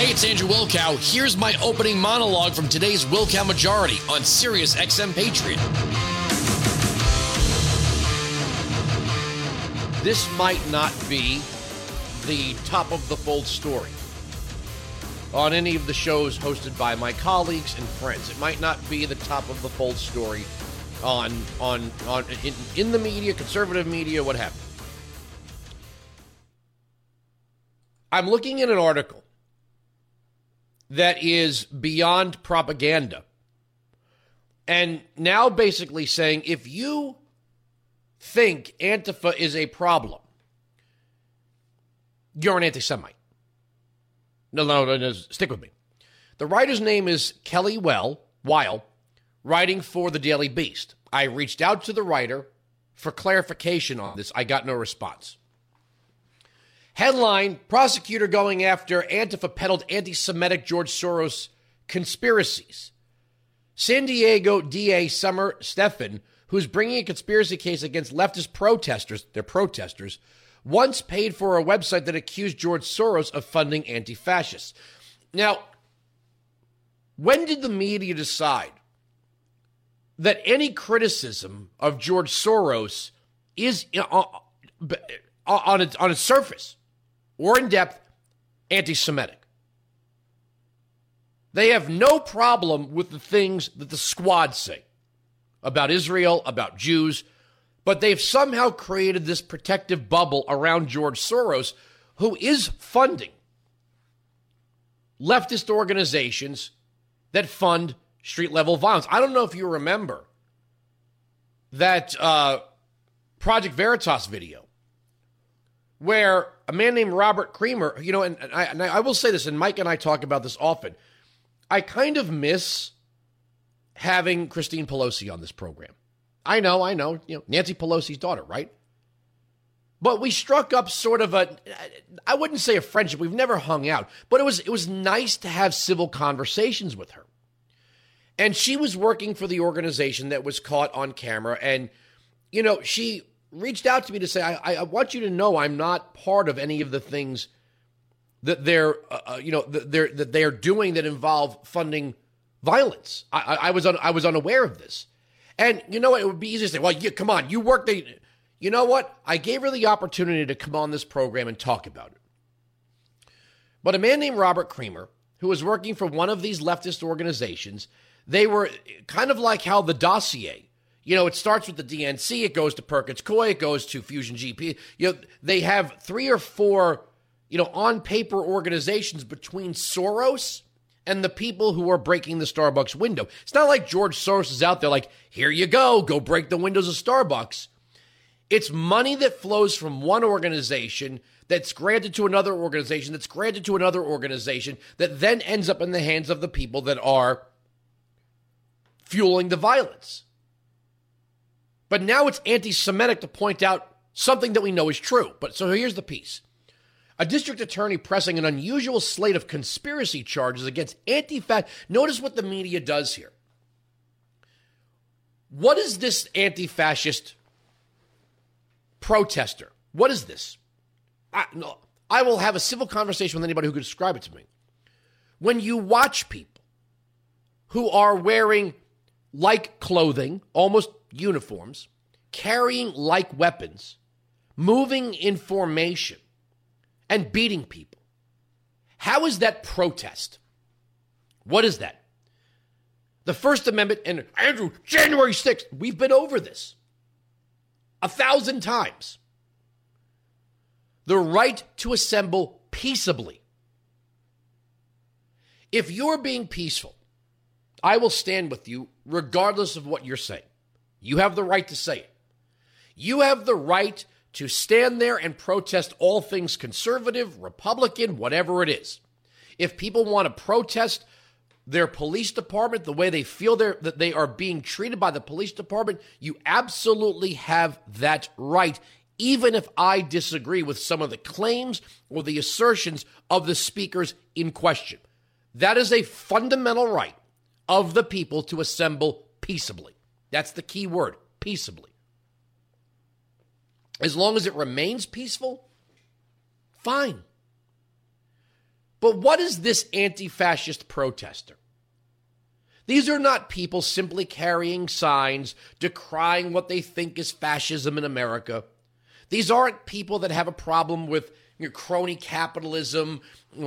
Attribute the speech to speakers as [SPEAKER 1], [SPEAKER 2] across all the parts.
[SPEAKER 1] Hey, it's Andrew Wilkow. Here's my opening monologue from today's Wilkow Majority on Sirius XM Patriot.
[SPEAKER 2] This might not be the top of the fold story on any of the shows hosted by my colleagues and friends. It might not be the top of the fold story on on on in, in the media, conservative media, what have you. I'm looking at an article that is beyond propaganda. And now basically saying if you think Antifa is a problem, you're an anti Semite. No, no, no, no, stick with me. The writer's name is Kelly Well, Weill, writing for the Daily Beast. I reached out to the writer for clarification on this. I got no response. Headline Prosecutor going after Antifa peddled anti Semitic George Soros conspiracies. San Diego DA Summer Stephan, who's bringing a conspiracy case against leftist protesters, they're protesters, once paid for a website that accused George Soros of funding anti fascists. Now, when did the media decide that any criticism of George Soros is uh, uh, on its, on its surface or in depth anti Semitic? They have no problem with the things that the squad say about Israel, about Jews, but they've somehow created this protective bubble around George Soros, who is funding leftist organizations that fund street level violence. I don't know if you remember that uh, Project Veritas video where a man named Robert Creamer, you know, and, and, I, and I will say this, and Mike and I talk about this often. I kind of miss having Christine Pelosi on this program. I know, I know, you know, Nancy Pelosi's daughter, right? But we struck up sort of a I wouldn't say a friendship. We've never hung out, but it was it was nice to have civil conversations with her. And she was working for the organization that was caught on camera and you know, she reached out to me to say I, I want you to know I'm not part of any of the things that they're uh, uh you know that they're that they're doing that involve funding violence. I, I, was un, I was unaware of this. And you know? It would be easy to say, well, you, come on, you work the. You know what? I gave her the opportunity to come on this program and talk about it. But a man named Robert Creamer, who was working for one of these leftist organizations, they were kind of like how the dossier, you know, it starts with the DNC, it goes to Perkins Coie, it goes to Fusion GPS. You know, they have three or four, you know, on paper organizations between Soros and the people who are breaking the Starbucks window. It's not like George Soros is out there like, here you go, go break the windows of Starbucks. It's money that flows from one organization that's granted to another organization, that's granted to another organization, that then ends up in the hands of the people that are fueling the violence. But now it's anti Semitic to point out something that we know is true. But so here's the piece a district attorney pressing an unusual slate of conspiracy charges against anti fat. Notice what the media does here. What is this anti fascist protester? What is this? I, no, I will have a civil conversation with anybody who can describe it to me. When you watch people who are wearing like clothing, almost uniforms, carrying like weapons, moving in formation, and beating people. How is that protest? What is that? The First Amendment and Andrew, January 6th, we've been over this a thousand times. The right to assemble peaceably. If you're being peaceful, I will stand with you regardless of what you're saying. You have the right to say it. You have the right to stand there and protest all things conservative, Republican, whatever it is. If people want to protest their police department, the way they feel that they are being treated by the police department, you absolutely have that right, even if I disagree with some of the claims or the assertions of the speakers in question. That is a fundamental right of the people to assemble peaceably. That's the key word peaceably. As long as it remains peaceful, fine. But what is this anti fascist protester? These are not people simply carrying signs decrying what they think is fascism in America. These aren't people that have a problem with you know, crony capitalism.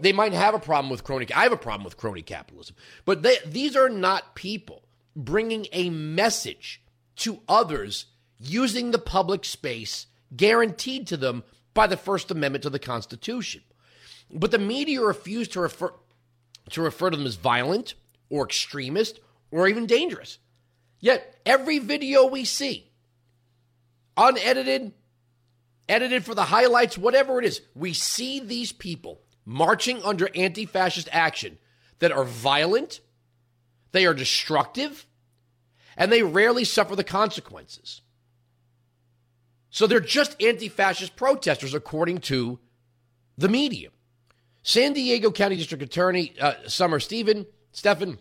[SPEAKER 2] They might have a problem with crony. I have a problem with crony capitalism, but they, these are not people bringing a message to others using the public space guaranteed to them by the First Amendment to the Constitution. But the media refuse to refer to refer to them as violent or extremist or even dangerous. Yet every video we see, unedited, edited for the highlights, whatever it is, we see these people marching under anti fascist action that are violent, they are destructive, and they rarely suffer the consequences. So they're just anti fascist protesters, according to the media. San Diego County District Attorney uh, Summer Stephen, Stephan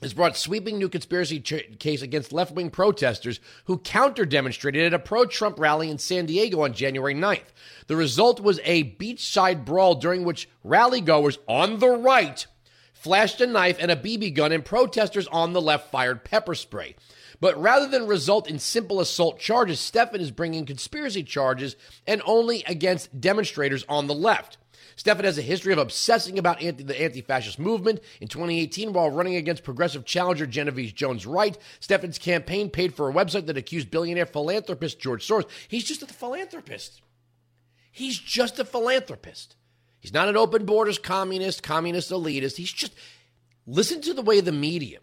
[SPEAKER 2] has brought sweeping new conspiracy ch- case against left wing protesters who counter demonstrated at a pro Trump rally in San Diego on January 9th. The result was a beachside brawl during which rally goers on the right flashed a knife and a BB gun, and protesters on the left fired pepper spray. But rather than result in simple assault charges, Stephan is bringing conspiracy charges and only against demonstrators on the left. Stephan has a history of obsessing about anti- the anti fascist movement. In 2018, while running against progressive challenger Genevieve Jones Wright, Stephan's campaign paid for a website that accused billionaire philanthropist George Soros. He's just a philanthropist. He's just a philanthropist. He's not an open borders communist, communist elitist. He's just, listen to the way the media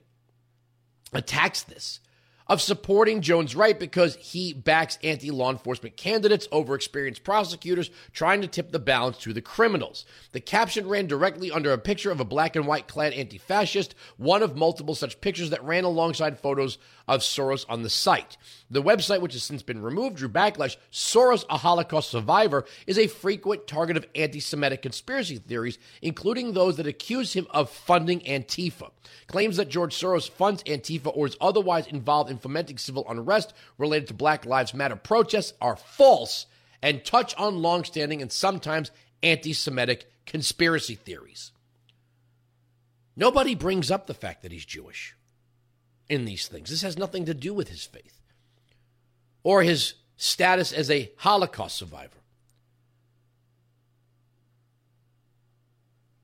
[SPEAKER 2] attacks this of supporting Jones Wright because he backs anti law enforcement candidates over experienced prosecutors trying to tip the balance to the criminals. The caption ran directly under a picture of a black and white clad anti fascist, one of multiple such pictures that ran alongside photos of Soros on the site. The website, which has since been removed, drew backlash. Soros, a Holocaust survivor, is a frequent target of anti Semitic conspiracy theories, including those that accuse him of funding Antifa. Claims that George Soros funds Antifa or is otherwise involved in fomenting civil unrest related to Black Lives Matter protests are false and touch on longstanding and sometimes anti Semitic conspiracy theories. Nobody brings up the fact that he's Jewish in these things. This has nothing to do with his faith or his status as a Holocaust survivor.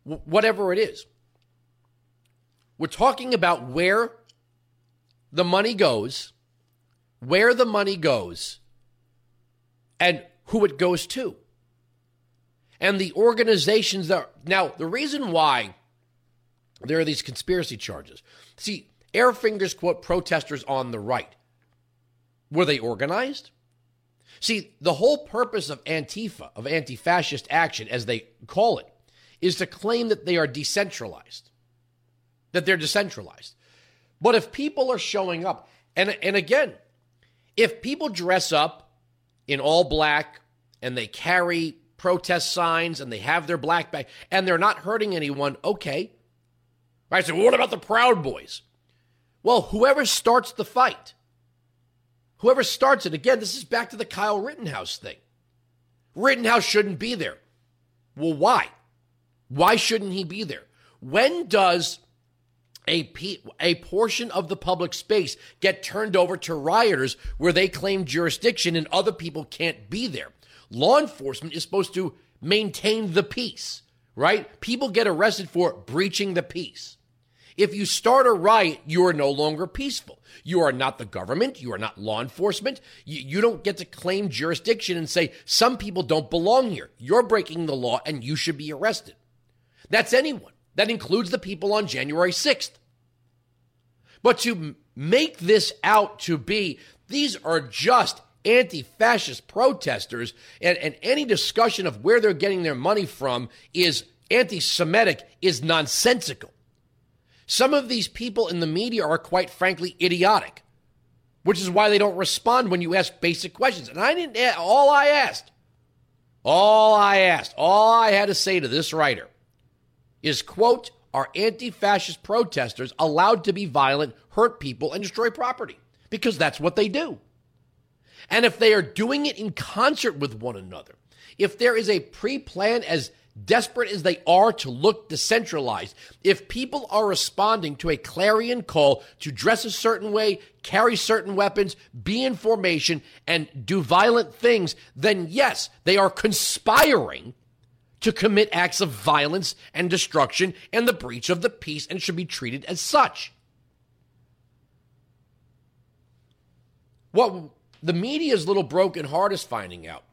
[SPEAKER 2] Whatever it is. We're talking about where the money goes, where the money goes, and who it goes to. And the organizations that are, now the reason why there are these conspiracy charges. See, Air fingers quote protesters on the right. Were they organized? See, the whole purpose of Antifa, of anti fascist action, as they call it, is to claim that they are decentralized, that they're decentralized. But if people are showing up, and, and again, if people dress up in all black and they carry protest signs and they have their black bag and they're not hurting anyone, okay. Right? So, what about the Proud Boys? Well, whoever starts the fight, whoever starts it, again, this is back to the Kyle Rittenhouse thing. Rittenhouse shouldn't be there. Well, why? Why shouldn't he be there? When does a, a portion of the public space get turned over to rioters where they claim jurisdiction and other people can't be there? Law enforcement is supposed to maintain the peace, right? People get arrested for breaching the peace. If you start a riot, you are no longer peaceful. You are not the government. You are not law enforcement. You, you, don't get to claim jurisdiction and say, some people don't belong here. You're breaking the law and you should be arrested. That's anyone. That includes the people on January 6th. But to make this out to be, these are just anti fascist protesters, and, and any discussion of where they're getting their money from is anti Semitic, is nonsensical. Some of these people in the media are quite frankly idiotic, which is why they don't respond when you ask basic questions. And I didn't, all I asked, all I asked, all I had to say to this writer is, quote, are anti fascist protesters allowed to be violent, hurt people, and destroy property? Because that's what they do. And if they are doing it in concert with one another, if there is a pre plan as desperate as they are to look decentralized, if people are responding to a clarion call to dress a certain way, carry certain weapons, be in formation, and do violent things, then yes, they are conspiring to commit acts of violence and destruction and the breach of the peace and should be treated as such. What the media's little broken heart is finding out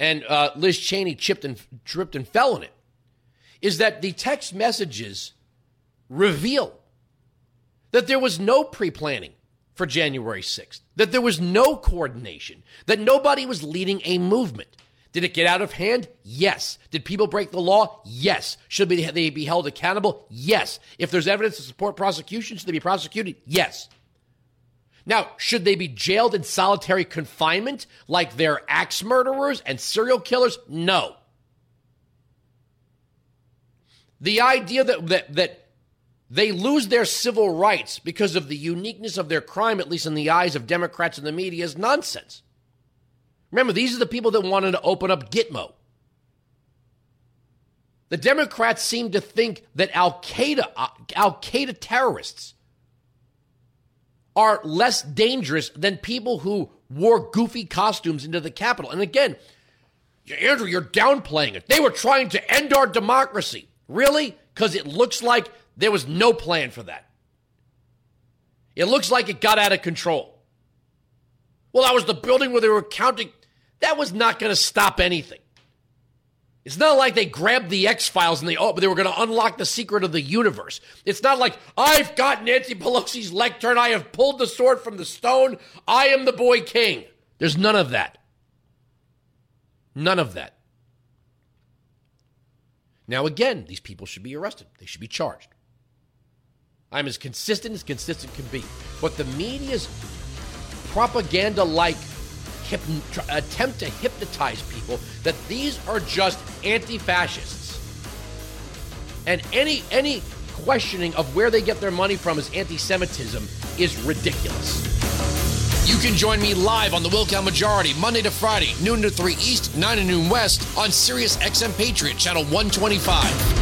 [SPEAKER 2] and uh, Liz Cheney chipped and tripped and fell in it, is that the text messages reveal that there was no pre planning for January 6th, that there was no coordination, that nobody was leading a movement. Did it get out of hand? Yes. Did people break the law? Yes. Should they be held accountable? Yes. If there's evidence to support prosecution, should they be prosecuted? Yes. Now, should they be jailed in solitary confinement like they're axe murderers and serial killers? No. The idea that, that, that they lose their civil rights because of the uniqueness of their crime, at least in the eyes of Democrats and the media, is nonsense. Remember, these are the people that wanted to open up Gitmo. The Democrats seem to think that Al Qaeda, uh, Al Qaeda terrorists are less dangerous than people who wore goofy costumes into the Capitol. And again, Andrew, you're downplaying it. They were trying to end our democracy. Really? Because it looks like there was no plan for that. It looks like it got out of control. Well, that was the building where they were counting. That was not going to stop anything. It's not like they grabbed the X Files and they oh, but they were going to unlock the secret of the universe. It's not like I've got Nancy Pelosi's lectern. I have pulled the sword from the stone. I am the boy king. There's none of that. None of that. Now, again, these people should be arrested. They should be charged. I'm as consistent as consistent can be. But the media's propaganda like attempt to hypnotize people that these are just anti-fascists. And any any questioning of where they get their money from as anti-Semitism is ridiculous.
[SPEAKER 1] You can join me live on the Wilkow Majority Monday to Friday, noon to 3 East, 9 to noon West on Sirius XM Patriot Channel 125.